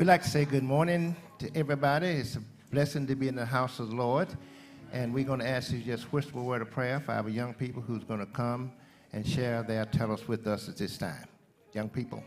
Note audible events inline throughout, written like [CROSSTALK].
We'd like to say good morning to everybody. It's a blessing to be in the house of the Lord. And we're going to ask you to just whisper a word of prayer for our young people who's going to come and share their tell us with us at this time. Young people.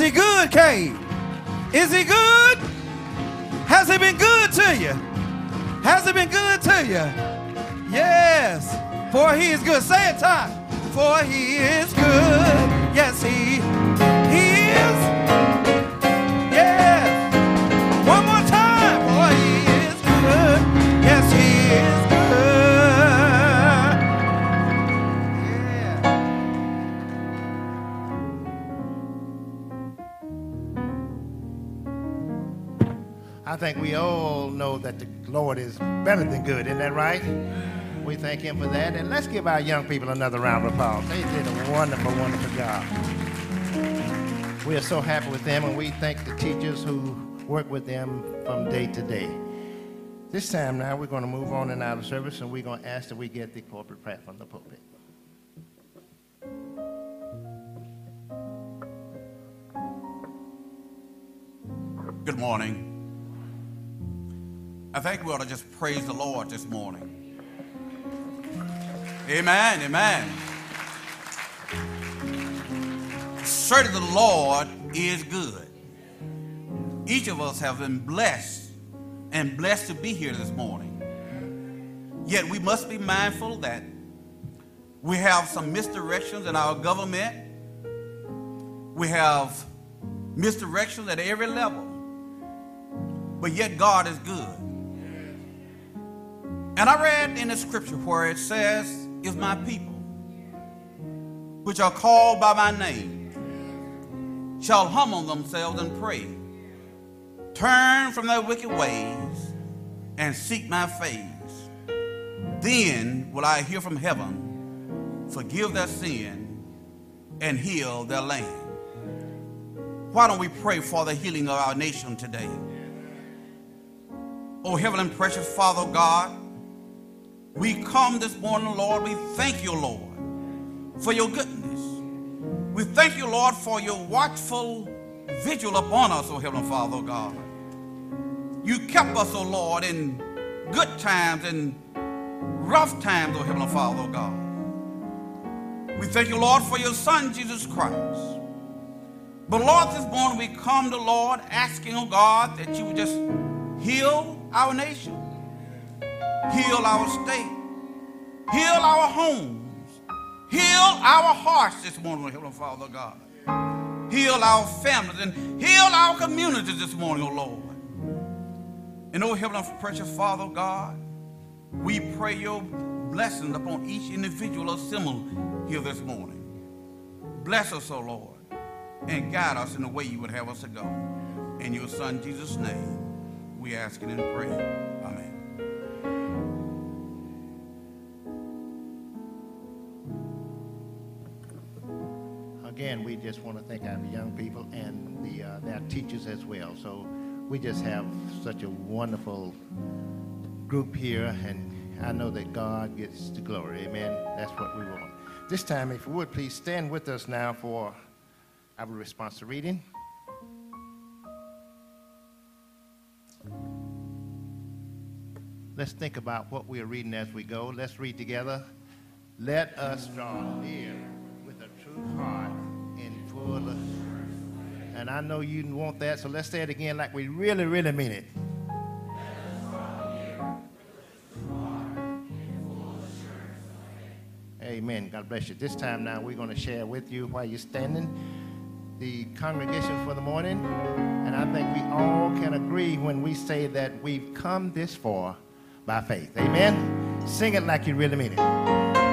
Is good. Isn't that right? We thank Him for that. And let's give our young people another round of applause. They did a wonderful, wonderful job. We are so happy with them, and we thank the teachers who work with them from day to day. This time now, we're going to move on and out of service, and we're going to ask that we get the corporate prayer from the pulpit. Good morning. I think we ought to just praise the Lord this morning. Amen, amen. Certainly the Lord is good. Each of us have been blessed and blessed to be here this morning. Yet we must be mindful that we have some misdirections in our government. We have misdirections at every level. But yet God is good. And I read in the scripture where it says, If my people, which are called by my name, shall humble themselves and pray, turn from their wicked ways, and seek my face, then will I hear from heaven, forgive their sin, and heal their land. Why don't we pray for the healing of our nation today? Oh, heavenly and precious Father God, we come this morning, Lord. We thank you, Lord, for your goodness. We thank you, Lord, for your watchful vigil upon us, O Heavenly Father O God. You kept us, O Lord, in good times and rough times, O Heavenly Father O God. We thank you, Lord, for your Son, Jesus Christ. But Lord, this morning we come to Lord asking, oh God, that you would just heal our nation, heal our state, heal our homes, heal our hearts this morning, Heavenly Father God. Heal our families and heal our communities this morning, oh Lord. And oh Heavenly precious Father God, we pray your blessings upon each individual assembled here this morning. Bless us, oh Lord, and guide us in the way you would have us to go. In your Son Jesus' name we ask it and pray. Amen. Again, we just want to thank our young people and the, uh, their teachers as well. So we just have such a wonderful group here, and I know that God gets the glory. Amen. That's what we want. This time, if you would, please stand with us now for our response to reading. Let's think about what we are reading as we go. Let's read together. Let us draw near with a true heart assurance. And I know you want that, so let's say it again like we really, really mean it. Amen. God bless you. This time now we're going to share with you while you're standing the congregation for the morning. And I think we all can agree when we say that we've come this far by faith. Amen. Sing it like you really mean it.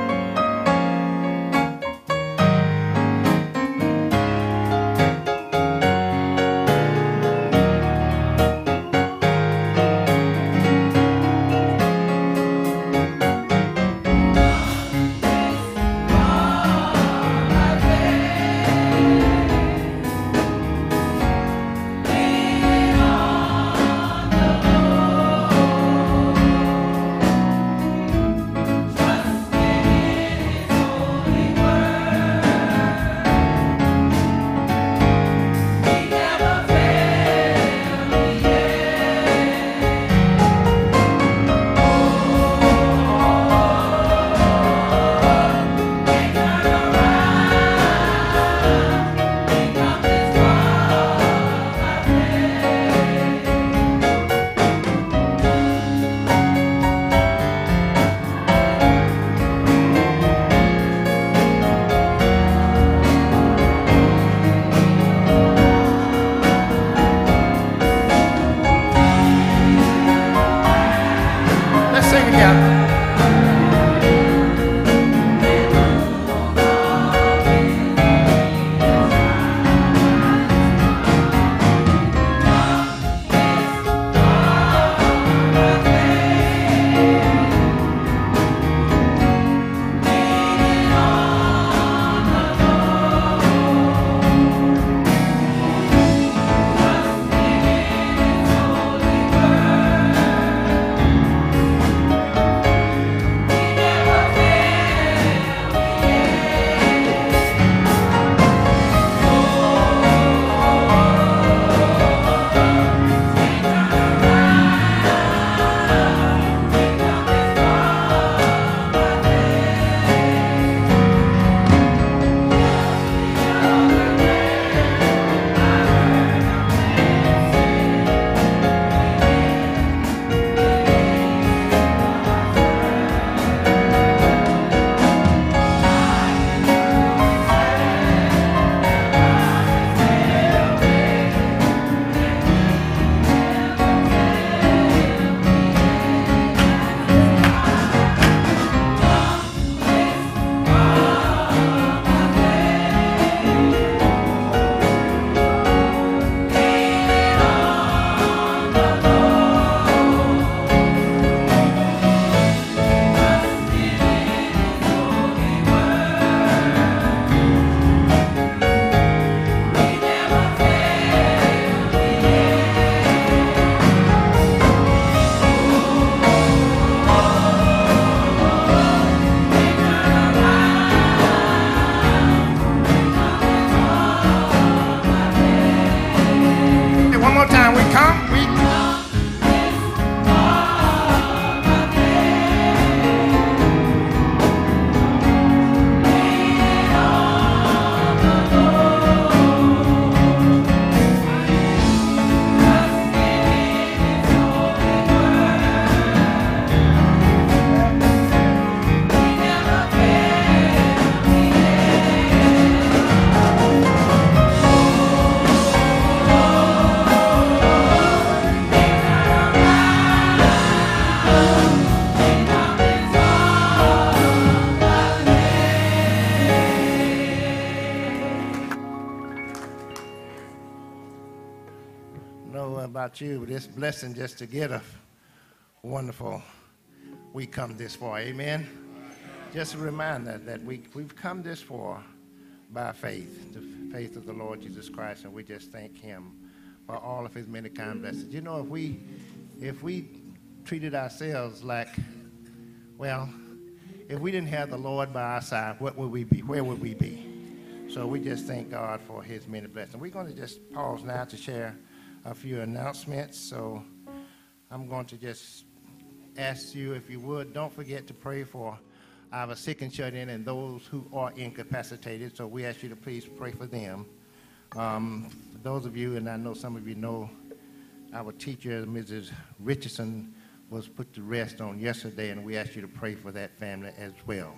Blessing just to get a wonderful we come this far. Amen. Just a reminder that we, we've come this far by faith, the faith of the Lord Jesus Christ, and we just thank him for all of his many kind blessings. You know, if we if we treated ourselves like, well, if we didn't have the Lord by our side, what would we be? Where would we be? So we just thank God for his many blessings. We're going to just pause now to share a few announcements. So I'm going to just ask you, if you would, don't forget to pray for our sick and shut in and those who are incapacitated. So we ask you to please pray for them. Um, those of you, and I know some of you know, our teacher, Mrs. Richardson, was put to rest on yesterday, and we ask you to pray for that family as well.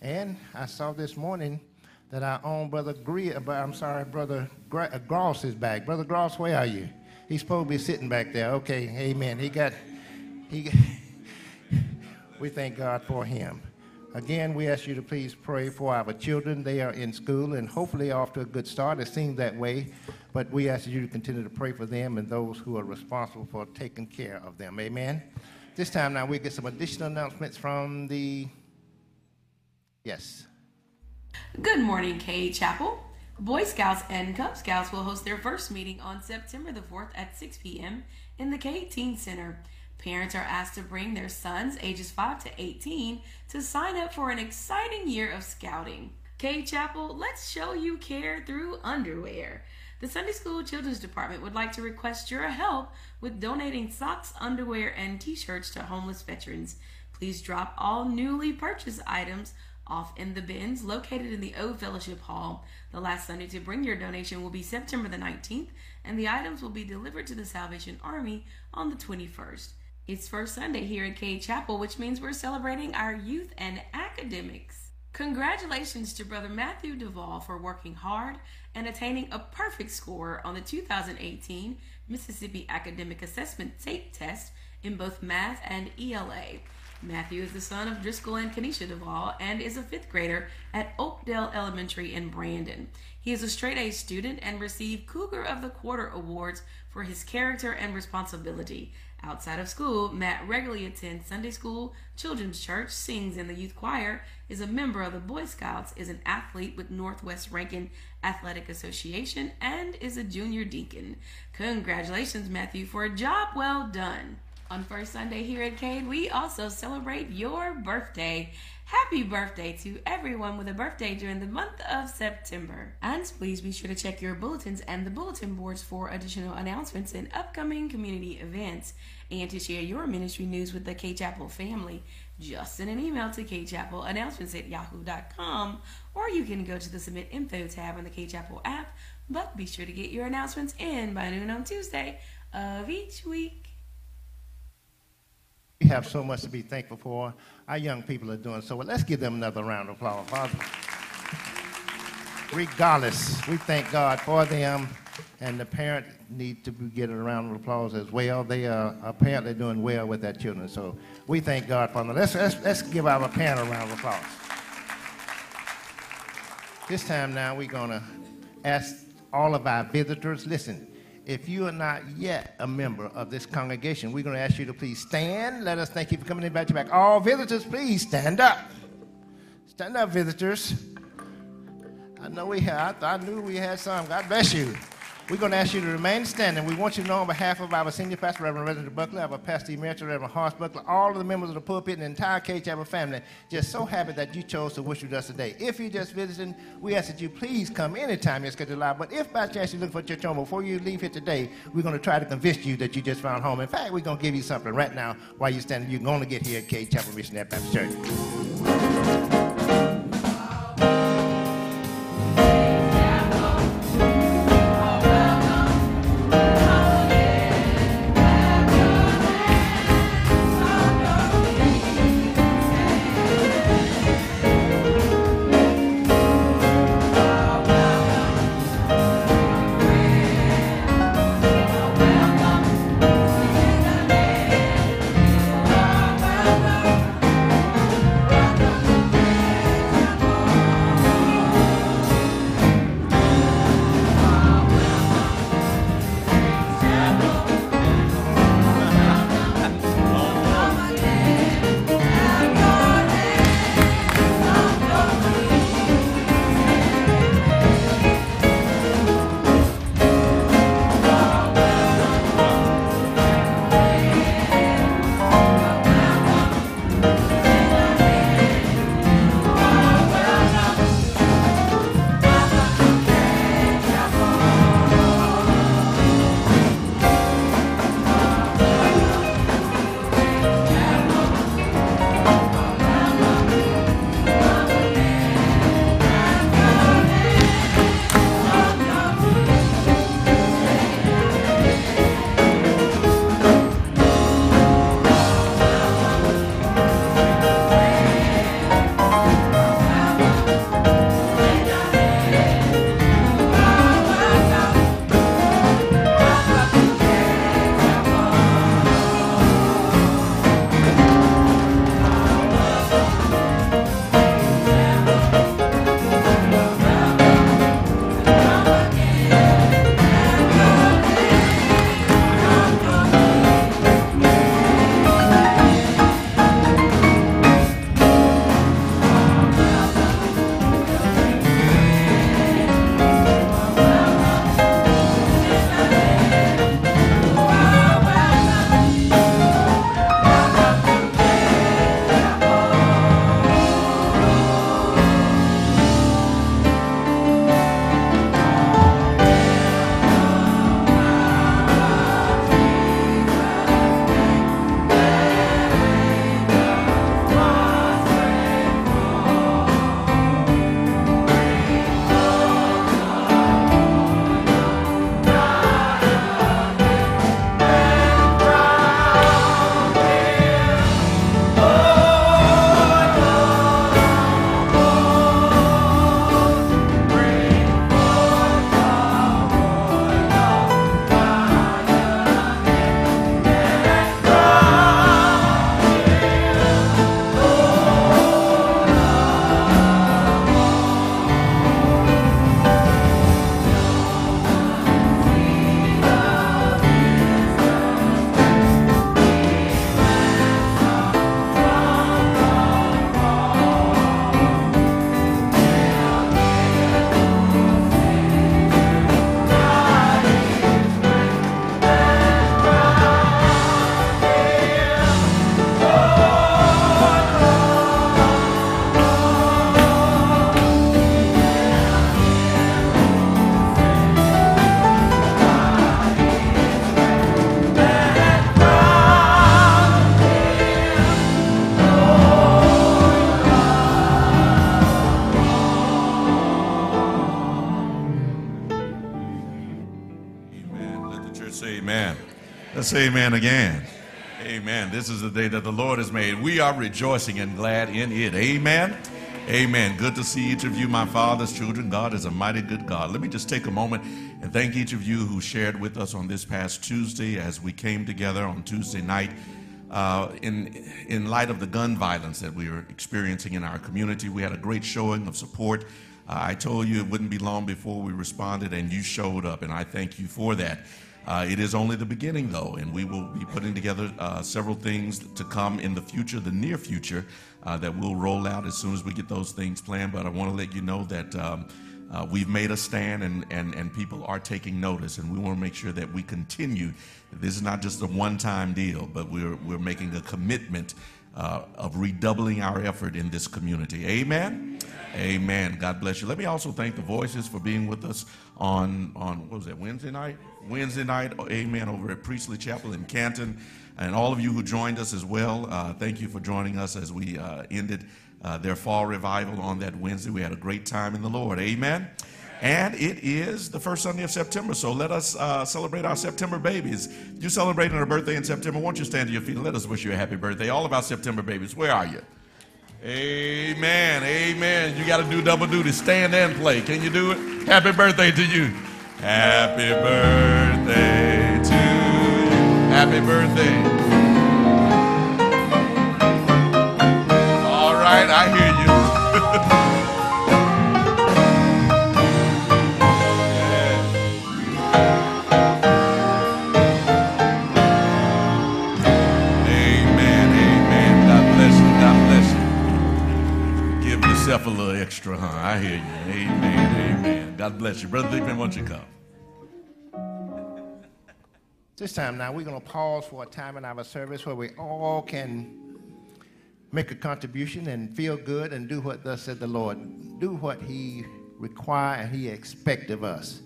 And I saw this morning that our own brother Gre- uh, I'm sorry, brother Gra- uh, Gross is back. Brother Gross, where are you? He's supposed to be sitting back there. Okay, amen. He got, he. [LAUGHS] we thank God for him. Again, we ask you to please pray for our children. They are in school and hopefully off to a good start. It seems that way, but we ask you to continue to pray for them and those who are responsible for taking care of them. Amen. This time now we get some additional announcements from the. Yes. Good morning, Cade Chapel. Boy Scouts and Cub Scouts will host their first meeting on September the 4th at 6 p.m. in the Cade Teen Center. Parents are asked to bring their sons, ages 5 to 18, to sign up for an exciting year of scouting. Cade Chapel, let's show you care through underwear. The Sunday School Children's Department would like to request your help with donating socks, underwear, and t shirts to homeless veterans. Please drop all newly purchased items off in the bins located in the O Fellowship Hall. The last Sunday to bring your donation will be September the 19th, and the items will be delivered to the Salvation Army on the 21st. It's first Sunday here at Cade Chapel, which means we're celebrating our youth and academics. Congratulations to Brother Matthew Duvall for working hard and attaining a perfect score on the 2018 Mississippi Academic Assessment Tape Test in both math and ELA. Matthew is the son of Driscoll and Kenesha Duvall and is a fifth grader at Oakdale Elementary in Brandon. He is a straight A student and received Cougar of the Quarter awards for his character and responsibility. Outside of school, Matt regularly attends Sunday school, children's church, sings in the youth choir, is a member of the Boy Scouts, is an athlete with Northwest Rankin Athletic Association, and is a junior deacon. Congratulations, Matthew, for a job well done. On first Sunday here at Cade, we also celebrate your birthday. Happy birthday to everyone with a birthday during the month of September. And please be sure to check your bulletins and the bulletin boards for additional announcements and upcoming community events. And to share your ministry news with the Cade Chapel family, just send an email to kchapelannouncements at yahoo.com or you can go to the Submit Info tab on the Cade Chapel app. But be sure to get your announcements in by noon on Tuesday of each week. We have so much to be thankful for. Our young people are doing so well. Let's give them another round of applause. Father. Regardless, we thank God for them, and the parent need to get a round of applause as well. They are apparently doing well with their children, so we thank God for them. Let's, let's, let's give our parent a round of applause. This time now, we're going to ask all of our visitors, listen, if you are not yet a member of this congregation, we're going to ask you to please stand. Let us thank you for coming in back to back. All visitors, please stand up. Stand up, visitors. I know we had, I, I knew we had some. God bless you. We're going to ask you to remain standing. We want you to know on behalf of our senior pastor, Reverend Reginald Buckley, our pastor emeritus, Reverend Horace Buckley, all of the members of the pulpit and the entire Cade Chapel family, just so happy that you chose to worship with us today. If you're just visiting, we ask that you please come anytime you're scheduled live. But if by chance you're looking for church home before you leave here today, we're going to try to convince you that you just found home. In fact, we're going to give you something right now while you're standing. You're going to get here at Cade Chapel Missionary Baptist Church. Let's say amen again. Amen. This is the day that the Lord has made. We are rejoicing and glad in it. Amen. Amen. Good to see each of you, my father's children. God is a mighty good God. Let me just take a moment and thank each of you who shared with us on this past Tuesday as we came together on Tuesday night. Uh, in, in light of the gun violence that we are experiencing in our community, we had a great showing of support. Uh, I told you it wouldn't be long before we responded, and you showed up, and I thank you for that. Uh, it is only the beginning, though, and we will be putting together uh, several things to come in the future, the near future, uh, that we'll roll out as soon as we get those things planned. But I want to let you know that um, uh, we've made a stand and, and, and people are taking notice, and we want to make sure that we continue. This is not just a one time deal, but we're, we're making a commitment uh, of redoubling our effort in this community. Amen? Amen. God bless you. Let me also thank the Voices for being with us on, on what was that, Wednesday night? Wednesday night, amen, over at Priestley Chapel in Canton. And all of you who joined us as well, uh, thank you for joining us as we uh, ended uh, their fall revival on that Wednesday. We had a great time in the Lord. Amen. And it is the first Sunday of September, so let us uh, celebrate our September babies. You celebrating a birthday in September? Won't you stand to your feet and let us wish you a happy birthday? All of our September babies, where are you? Amen. Amen. You got to do double duty. Stand and play. Can you do it? Happy birthday to you. Happy birthday to you. Happy birthday. All right, I hear you. [LAUGHS] bless you. Brother Dickman, why don't you come? This time now, we're going to pause for a time in our service where we all can make a contribution and feel good and do what thus said the Lord. Do what He require and He expect of us.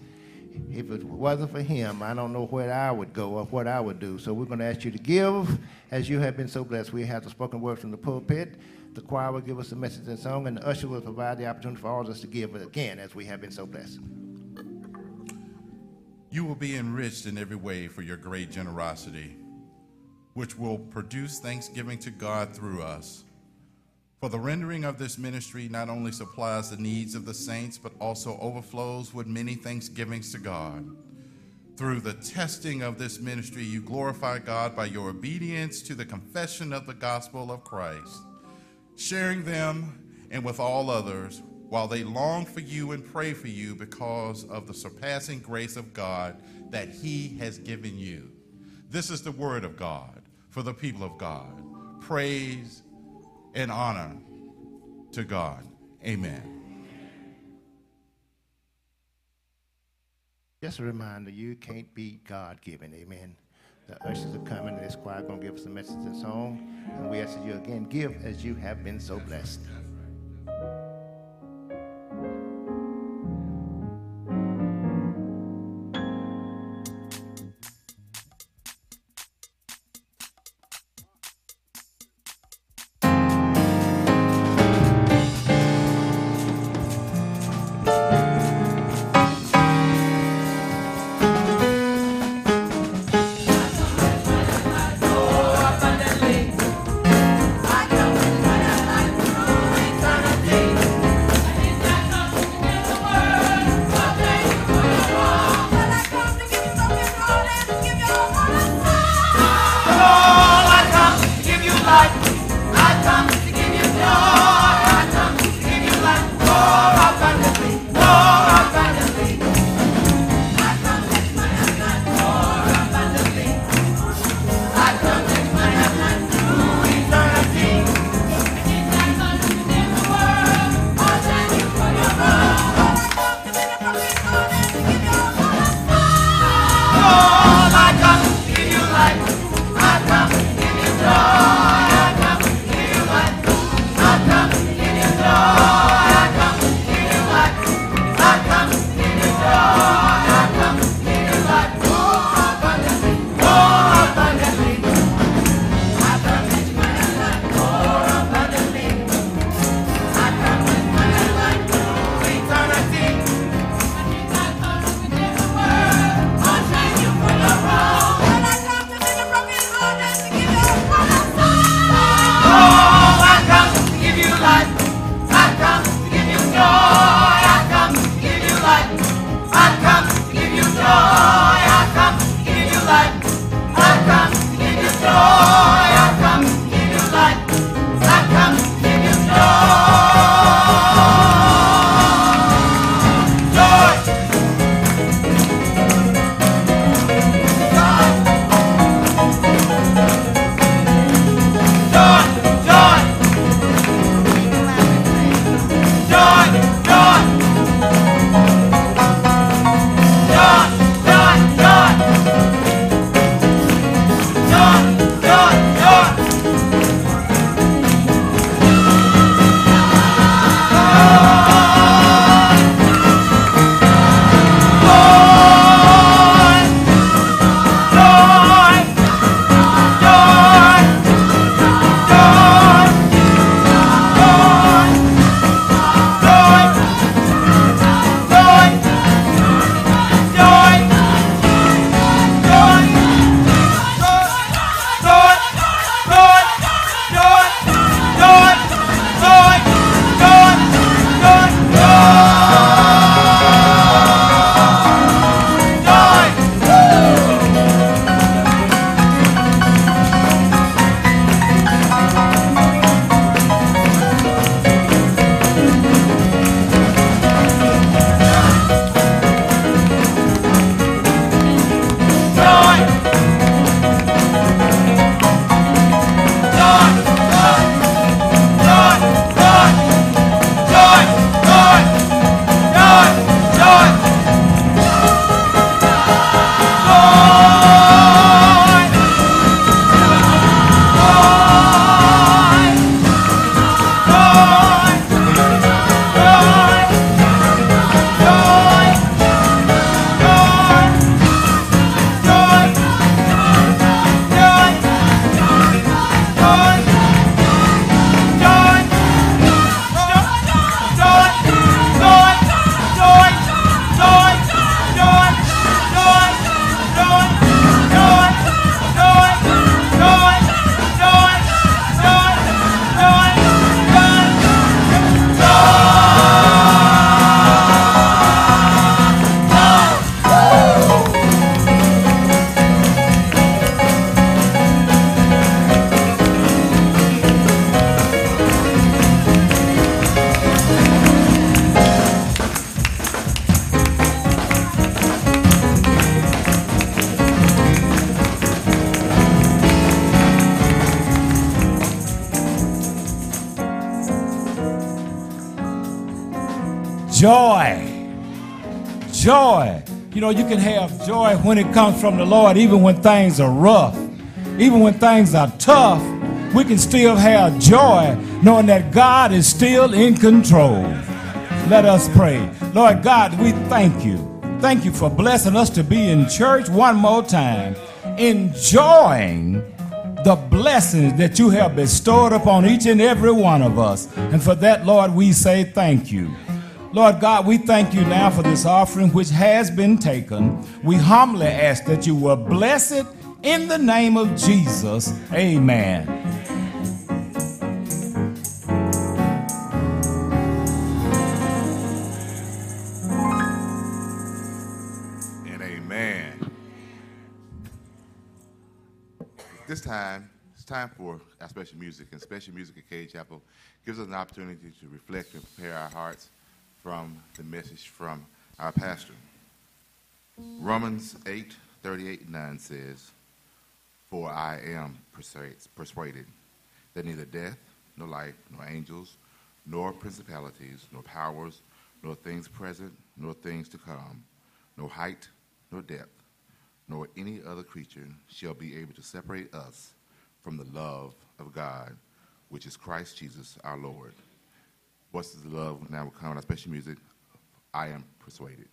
If it wasn't for Him, I don't know where I would go or what I would do. So we're going to ask you to give as you have been so blessed. We have the spoken word from the pulpit. The choir will give us a message and song, and the usher will provide the opportunity for all of us to give again as we have been so blessed. You will be enriched in every way for your great generosity, which will produce thanksgiving to God through us. For the rendering of this ministry not only supplies the needs of the saints, but also overflows with many thanksgivings to God. Through the testing of this ministry, you glorify God by your obedience to the confession of the gospel of Christ, sharing them and with all others while they long for you and pray for you because of the surpassing grace of God that He has given you. This is the word of God for the people of God. Praise and honor to God. Amen. Just a reminder, you can't beat God given. Amen. The ushers are coming, and this choir going to give us a message and song. And we ask that you again give as you have been so blessed. Know, you can have joy when it comes from the Lord, even when things are rough, even when things are tough. We can still have joy knowing that God is still in control. Let us pray. Lord God, we thank you. Thank you for blessing us to be in church one more time, enjoying the blessings that you have bestowed upon each and every one of us. And for that, Lord, we say thank you. Lord God, we thank you now for this offering which has been taken. We humbly ask that you will bless it in the name of Jesus. Amen. and amen. This time, it's time for our special music, and special music at Cade Chapel gives us an opportunity to reflect and prepare our hearts from the message from our pastor. Romans 8, 38, 9 says, For I am persuaded, that neither death, nor life, nor angels, nor principalities, nor powers, nor things present, nor things to come, nor height, nor depth, nor any other creature shall be able to separate us from the love of God, which is Christ Jesus our Lord. What's the love? Now come on special music. I am persuaded.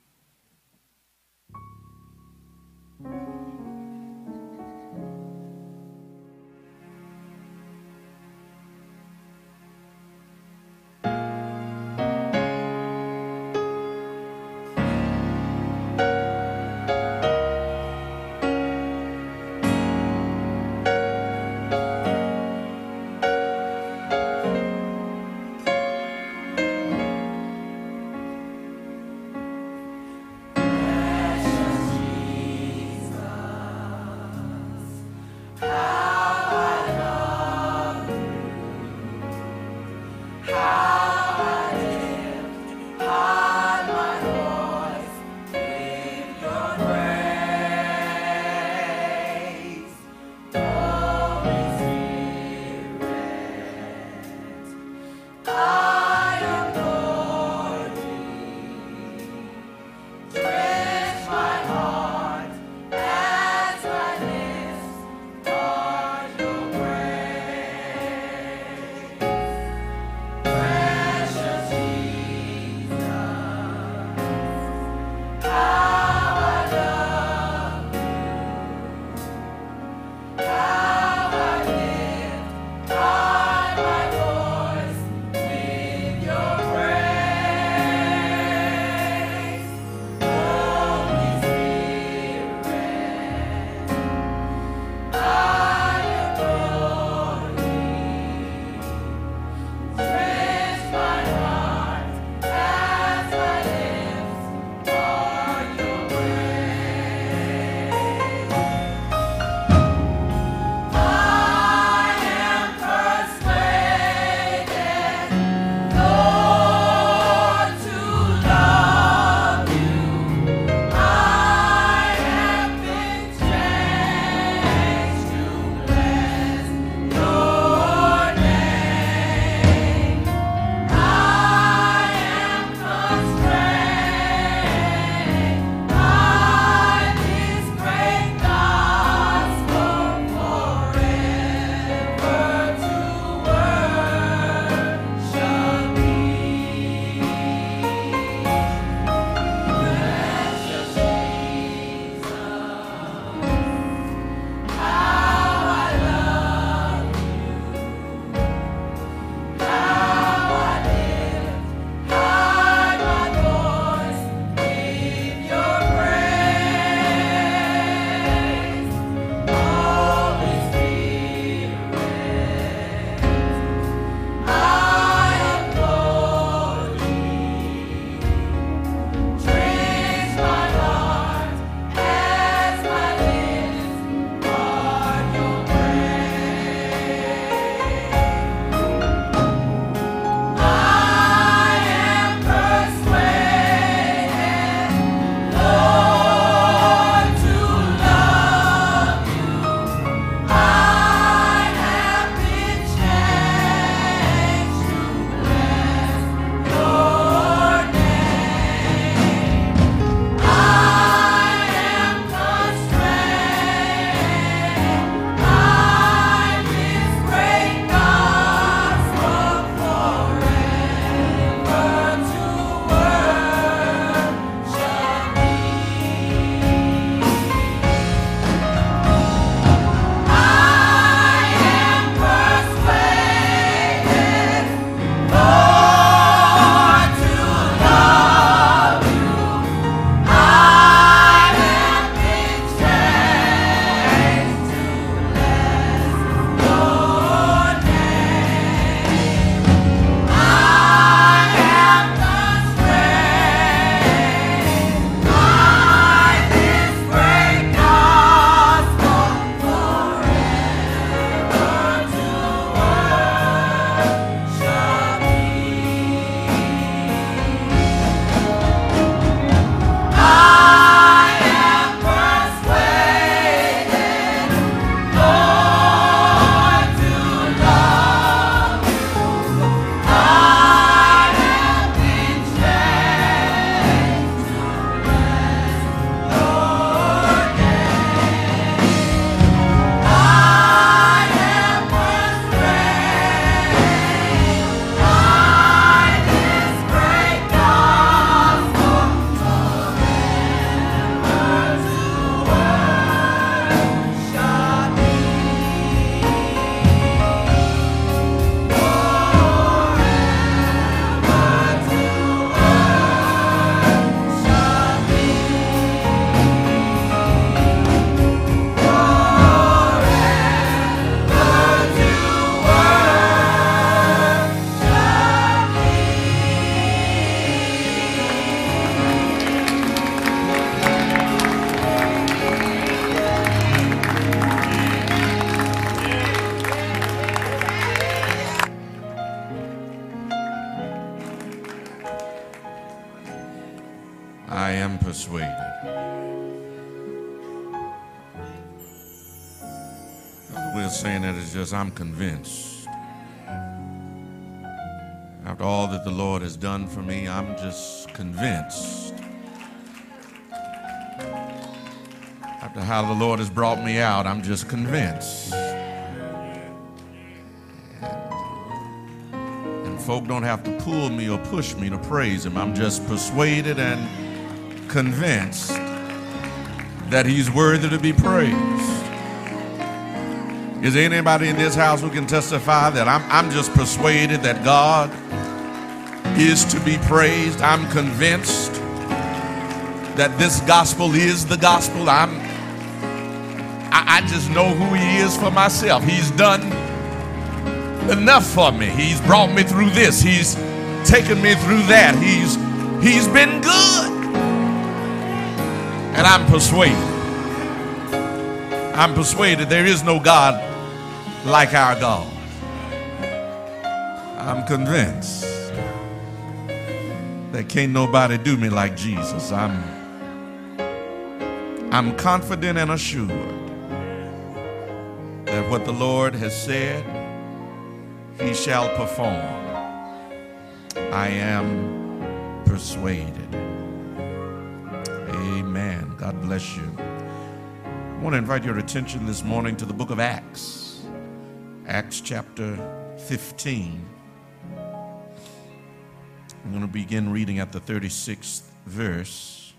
Has done for me, I'm just convinced. After how the Lord has brought me out, I'm just convinced. And folk don't have to pull me or push me to praise Him. I'm just persuaded and convinced that He's worthy to be praised. Is there anybody in this house who can testify that I'm, I'm just persuaded that God is to be praised? I'm convinced that this gospel is the gospel. I'm I, I just know who he is for myself. He's done enough for me. He's brought me through this. He's taken me through that. He's he's been good. And I'm persuaded. I'm persuaded there is no God like our God. I'm convinced that can't nobody do me like Jesus. I'm I'm confident and assured that what the Lord has said, he shall perform. I am persuaded. Amen. God bless you. I want to invite your attention this morning to the book of Acts, Acts chapter 15. I'm going to begin reading at the 36th verse.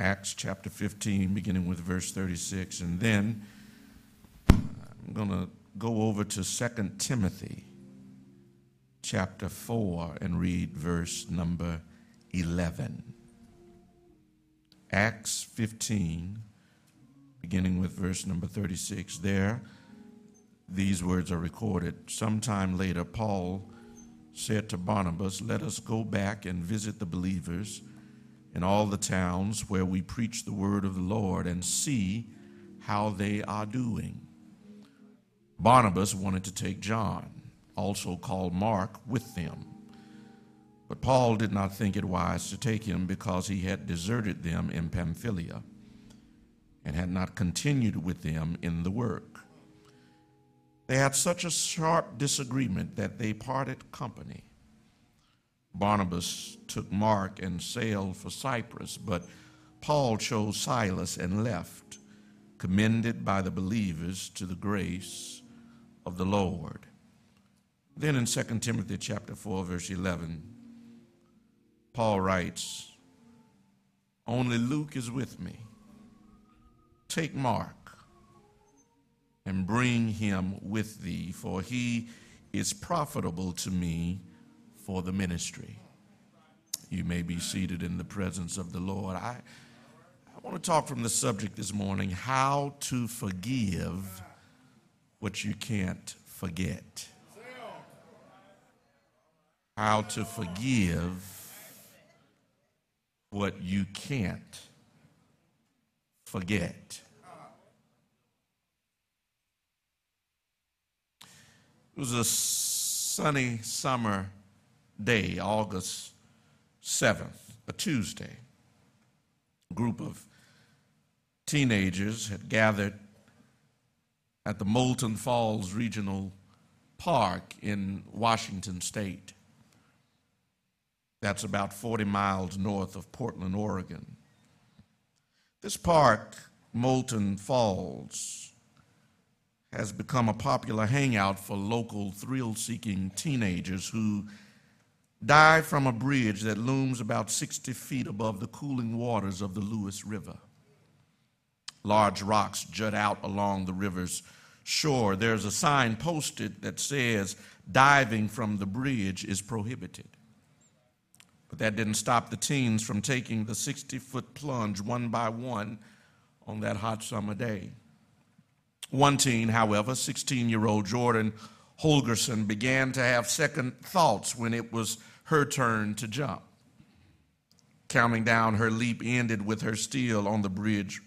Acts chapter 15, beginning with verse 36. And then uh, I'm going to go over to 2 Timothy chapter 4 and read verse number 11. Acts 15, beginning with verse number 36. There, these words are recorded. Sometime later, Paul said to Barnabas, Let us go back and visit the believers in all the towns where we preach the word of the Lord and see how they are doing. Barnabas wanted to take John, also called Mark, with them. But Paul did not think it wise to take him because he had deserted them in Pamphylia and had not continued with them in the work. They had such a sharp disagreement that they parted company. Barnabas took Mark and sailed for Cyprus, but Paul chose Silas and left, commended by the believers to the grace of the Lord. Then in 2 Timothy chapter 4 verse 11, Paul writes, "Only Luke is with me. Take Mark and bring him with thee, for he is profitable to me for the ministry. You may be seated in the presence of the Lord. I, I want to talk from the subject this morning how to forgive what you can't forget. How to forgive what you can't forget. It was a sunny summer day, August 7th, a Tuesday. A group of teenagers had gathered at the Moulton Falls Regional Park in Washington State. That's about 40 miles north of Portland, Oregon. This park, Moulton Falls, has become a popular hangout for local thrill seeking teenagers who dive from a bridge that looms about 60 feet above the cooling waters of the Lewis River. Large rocks jut out along the river's shore. There's a sign posted that says diving from the bridge is prohibited. But that didn't stop the teens from taking the 60 foot plunge one by one on that hot summer day. One teen, however, 16 year old Jordan Holgerson, began to have second thoughts when it was her turn to jump. Counting down her leap ended with her still on the bridge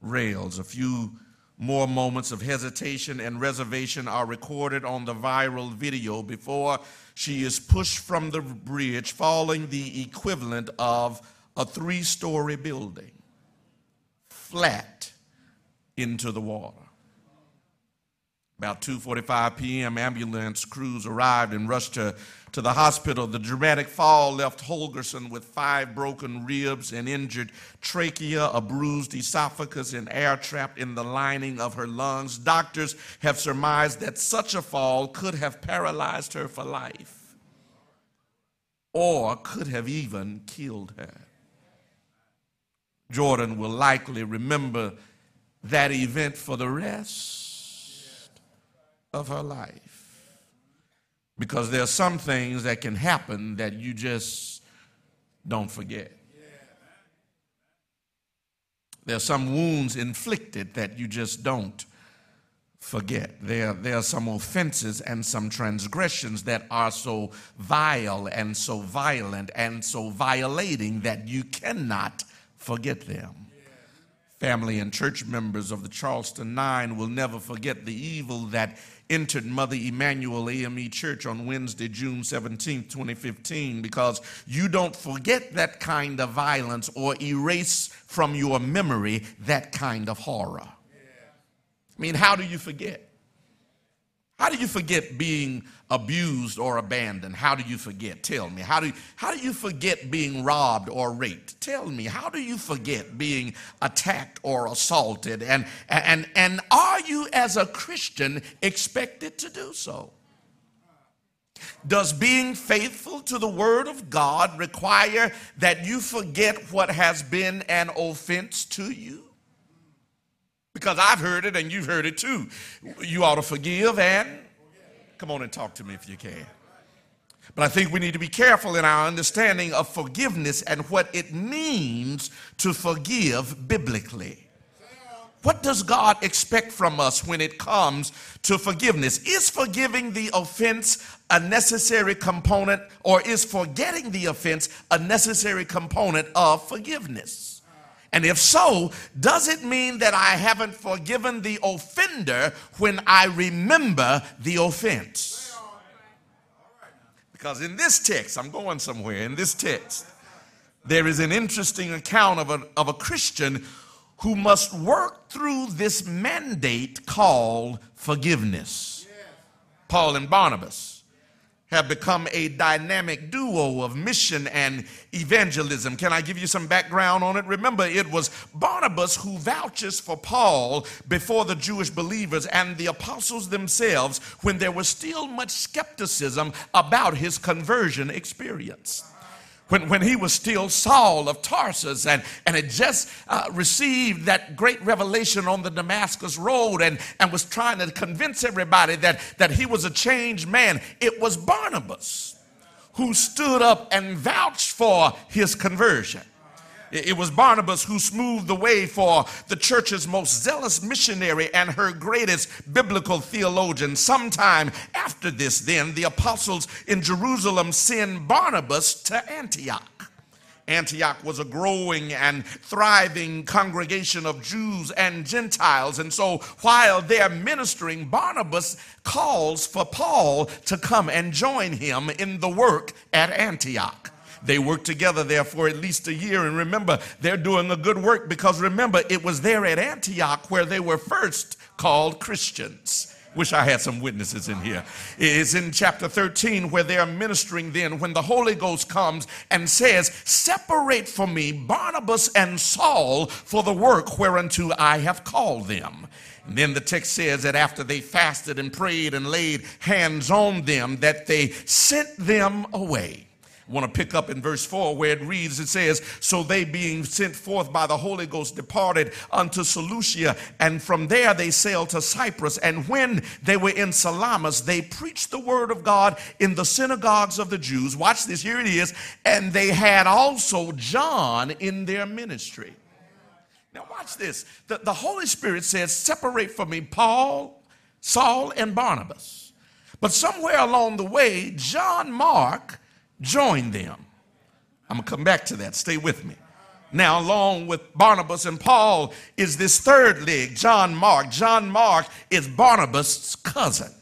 rails. A few More moments of hesitation and reservation are recorded on the viral video before she is pushed from the bridge, falling the equivalent of a three story building flat into the water. About 2:45 p.m., ambulance crews arrived and rushed her to the hospital. The dramatic fall left Holgerson with five broken ribs, an injured trachea, a bruised esophagus, and air trapped in the lining of her lungs. Doctors have surmised that such a fall could have paralyzed her for life or could have even killed her. Jordan will likely remember that event for the rest of her life. Because there are some things that can happen that you just don't forget. There are some wounds inflicted that you just don't forget. There, there are some offenses and some transgressions that are so vile and so violent and so violating that you cannot forget them. Family and church members of the Charleston Nine will never forget the evil that entered Mother Emanuel AME Church on Wednesday, June 17, 2015, because you don't forget that kind of violence or erase from your memory that kind of horror. I mean, how do you forget? How do you forget being abused or abandoned? How do you forget? Tell me. How do you, how do you forget being robbed or raped? Tell me. How do you forget being attacked or assaulted? And, and, and are you, as a Christian, expected to do so? Does being faithful to the Word of God require that you forget what has been an offense to you? Because I've heard it and you've heard it too. You ought to forgive and come on and talk to me if you can. But I think we need to be careful in our understanding of forgiveness and what it means to forgive biblically. What does God expect from us when it comes to forgiveness? Is forgiving the offense a necessary component, or is forgetting the offense a necessary component of forgiveness? And if so, does it mean that I haven't forgiven the offender when I remember the offense? Because in this text, I'm going somewhere, in this text, there is an interesting account of a, of a Christian who must work through this mandate called forgiveness. Paul and Barnabas have become a dynamic duo of mission and evangelism. Can I give you some background on it? Remember, it was Barnabas who vouches for Paul before the Jewish believers and the apostles themselves when there was still much skepticism about his conversion experience when, when he was still Saul of Tarsus and, and had just uh, received that great revelation on the Damascus Road and, and was trying to convince everybody that, that he was a changed man. It was Barnabas who stood up and vouched for his conversion. It was Barnabas who smoothed the way for the church's most zealous missionary and her greatest biblical theologian. Sometime after this, then, the apostles in Jerusalem send Barnabas to Antioch. Antioch was a growing and thriving congregation of Jews and Gentiles. And so while they're ministering, Barnabas calls for Paul to come and join him in the work at Antioch. They worked together there for at least a year. And remember, they're doing a good work because remember, it was there at Antioch where they were first called Christians. Wish I had some witnesses in here. It's in chapter 13 where they are ministering then when the Holy Ghost comes and says, Separate for me Barnabas and Saul for the work whereunto I have called them. And then the text says that after they fasted and prayed and laid hands on them, that they sent them away want to pick up in verse 4 where it reads, it says, So they being sent forth by the Holy Ghost departed unto Seleucia, and from there they sailed to Cyprus. And when they were in Salamis, they preached the word of God in the synagogues of the Jews. Watch this, here it is. And they had also John in their ministry. Now, watch this. The, the Holy Spirit says, Separate from me Paul, Saul, and Barnabas. But somewhere along the way, John Mark join them. I'm going to come back to that. Stay with me. Now, along with Barnabas and Paul, is this third leg, John Mark. John Mark is Barnabas' cousin.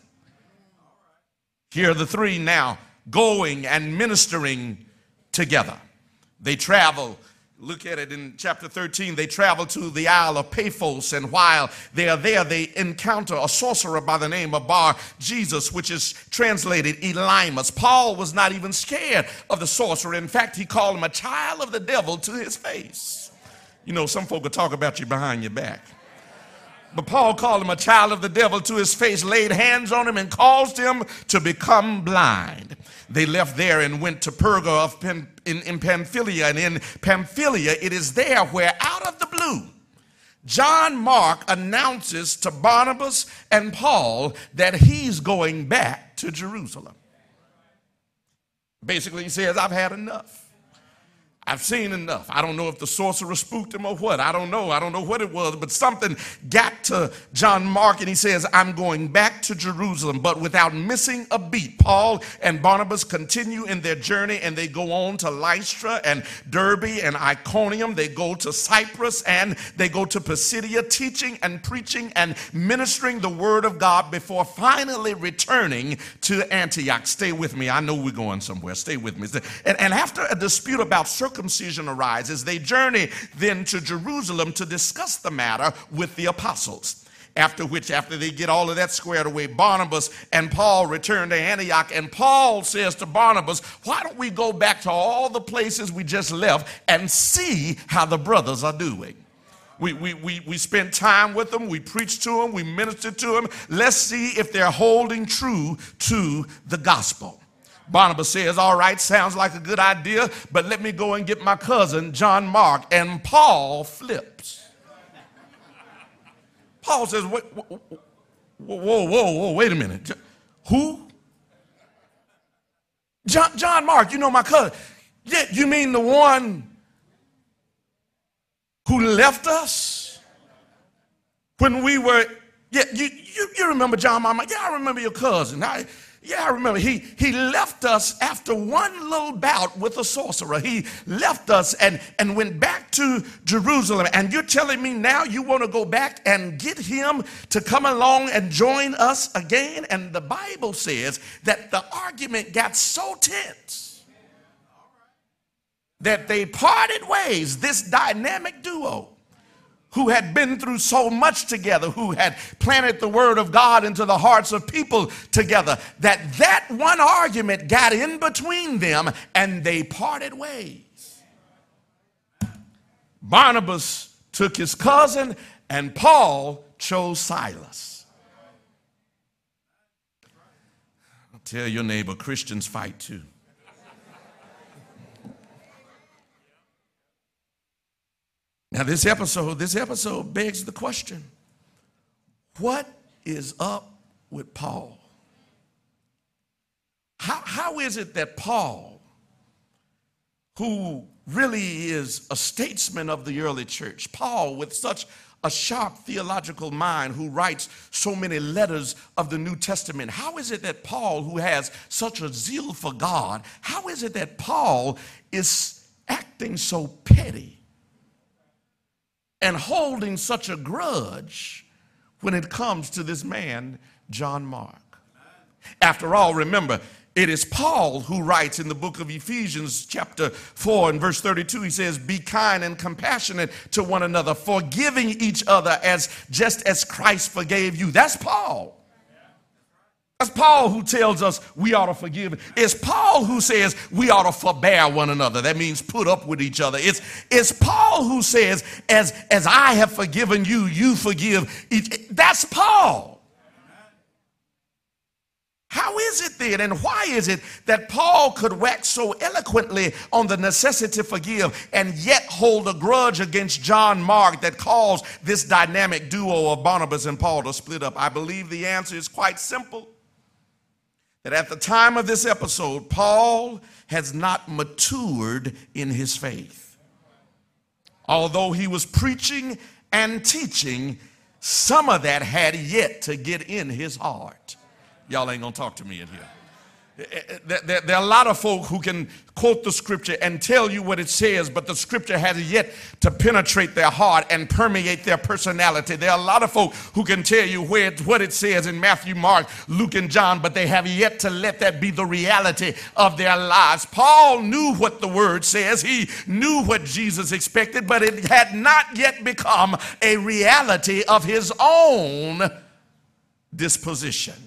Here are the three now going and ministering together. They travel Look at it in chapter 13. They travel to the Isle of Paphos, and while they are there, they encounter a sorcerer by the name of Bar Jesus, which is translated Elymas. Paul was not even scared of the sorcerer. In fact, he called him a child of the devil to his face. You know, some folk will talk about you behind your back. But Paul called him a child of the devil to his face, laid hands on him, and caused him to become blind. They left there and went to Perga of in, in Pamphylia. And in Pamphylia, it is there where, out of the blue, John Mark announces to Barnabas and Paul that he's going back to Jerusalem. Basically, he says, I've had enough. I've seen enough. I don't know if the sorcerer spooked him or what. I don't know. I don't know what it was, but something got to John Mark and he says, I'm going back to Jerusalem. But without missing a beat, Paul and Barnabas continue in their journey and they go on to Lystra and Derbe and Iconium. They go to Cyprus and they go to Pisidia, teaching and preaching and ministering the word of God before finally returning to Antioch. Stay with me. I know we're going somewhere. Stay with me. And, after a dispute about circumstances, circumcision arises, they journey then to Jerusalem to discuss the matter with the apostles. After which, after they get all of that squared away, Barnabas and Paul return to Antioch. And Paul says to Barnabas, Why don't we go back to all the places we just left and see how the brothers are doing? We, we, we, we spent time with them, we preached to them, we ministered to them. Let's see if they're holding true to the gospel. Barnabas says, All right, sounds like a good idea, but let me go and get my cousin, John Mark. And Paul flips. Paul says, Whoa, whoa, whoa, whoa, wait a minute. Who? John, John Mark, you know my cousin. Yeah, you mean the one who left us when we were, yeah, you, you, you remember John Mark? Yeah, I remember your cousin. I, yeah, I remember he, he left us after one little bout with a sorcerer. He left us and, and went back to Jerusalem. And you're telling me now you want to go back and get him to come along and join us again? And the Bible says that the argument got so tense that they parted ways, this dynamic duo who had been through so much together, who had planted the word of God into the hearts of people together, that that one argument got in between them and they parted ways. Barnabas took his cousin and Paul chose Silas. Tell your neighbor, Christians fight too. Now, this episode, this episode begs the question what is up with Paul? How, how is it that Paul, who really is a statesman of the early church, Paul with such a sharp theological mind who writes so many letters of the New Testament, how is it that Paul, who has such a zeal for God, how is it that Paul is acting so petty? And holding such a grudge when it comes to this man, John Mark. After all, remember, it is Paul who writes in the book of Ephesians, chapter 4, and verse 32. He says, Be kind and compassionate to one another, forgiving each other as just as Christ forgave you. That's Paul. It's Paul who tells us we ought to forgive. It's Paul who says we ought to forbear one another. That means put up with each other. It's, it's Paul who says, as, as I have forgiven you, you forgive. Each. That's Paul. How is it then, and why is it that Paul could wax so eloquently on the necessity to forgive and yet hold a grudge against John Mark that caused this dynamic duo of Barnabas and Paul to split up? I believe the answer is quite simple that at the time of this episode, Paul has not matured in his faith. Although he was preaching and teaching, some of that had yet to get in his heart. Y'all ain't gonna talk to me in here. There, are a lot of folk who can quote the scripture and tell you what it says, but the scripture has yet to penetrate their heart and permeate their personality. There are a lot of folk who can tell you where, what it says in Matthew, Mark, Luke, and John, but they have yet to let that be the reality of their lives. Paul knew what the word says, he knew what Jesus expected, but it had not yet become a reality of his own disposition.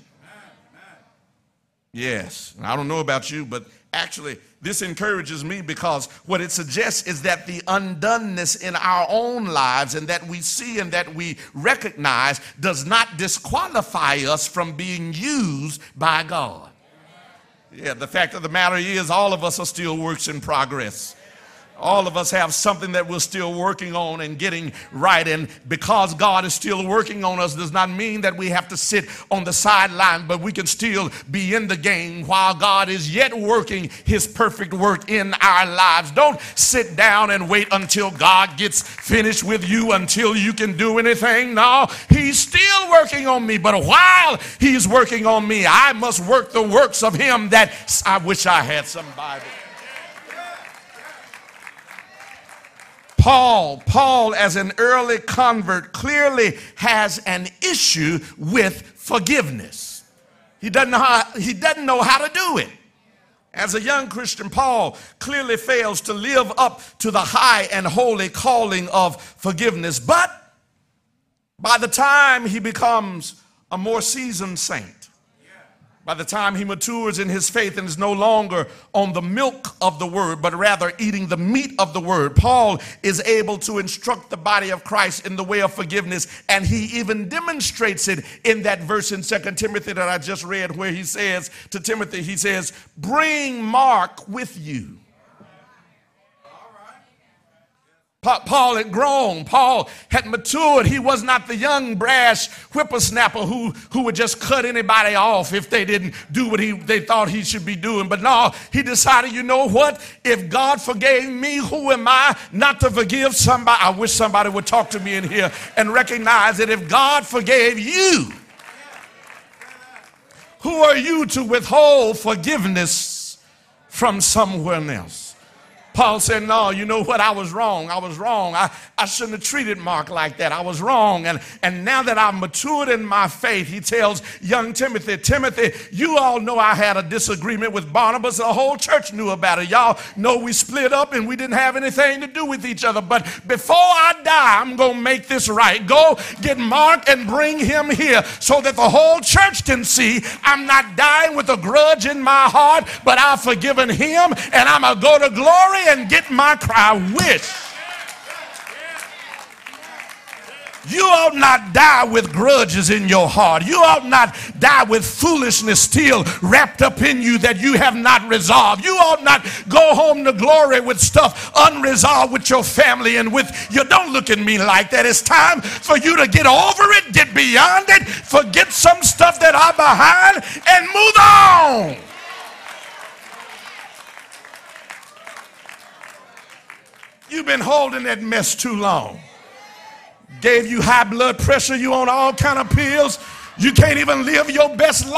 Yes, I don't know about you, but actually, this encourages me because what it suggests is that the undoneness in our own lives and that we see and that we recognize does not disqualify us from being used by God. Yeah, the fact of the matter is, all of us are still works in progress. All of us have something that we're still working on and getting right. And because God is still working on us does not mean that we have to sit on the sideline, but we can still be in the game while God is yet working his perfect work in our lives. Don't sit down and wait until God gets finished with you until you can do anything. No, he's still working on me. But while he's working on me, I must work the works of him that I wish I had some Bible. Paul, Paul, as an early convert, clearly has an issue with forgiveness. He doesn't know how, he doesn't know how to do it. As a young Christian, Paul clearly fails to live up to the high and holy calling of forgiveness. But by the time he becomes a more seasoned saint, by the time he matures in his faith and is no longer on the milk of the word, but rather eating the meat of the word, Paul is able to instruct the body of Christ in the way of forgiveness. And he even demonstrates it in that verse in Second Timothy that I just read, where he says to Timothy, he says, Bring Mark with you. Paul had grown. Paul had matured. He was not the young, brash whippersnapper who, who would just cut anybody off if they didn't do what he, they thought he should be doing. But no, he decided, you know what? If God forgave me, who am I not to forgive somebody? I wish somebody would talk to me in here and recognize that if God forgave you, who are you to withhold forgiveness from someone else? Paul said, No, you know what? I was wrong. I was wrong. I, I shouldn't have treated Mark like that. I was wrong. And, and now that I've matured in my faith, he tells young Timothy, Timothy, you all know I had a disagreement with Barnabas. The whole church knew about it. Y'all know we split up and we didn't have anything to do with each other. But before I die, I'm going to make this right. Go get Mark and bring him here so that the whole church can see I'm not dying with a grudge in my heart, but I've forgiven him and I'm going to go to glory and get my cry. wish. You ought not die with grudges in your heart. You ought not die with foolishness still wrapped up in you that you have not resolved. You ought not go home to glory with stuff unresolved with your family and with you. Don't look at me like that. It's time for you to get over it, get beyond it, forget some stuff that are behind, and move on. You've been holding that mess too long. Gave you high blood pressure, you on all kind of pills. You can't even live your best life.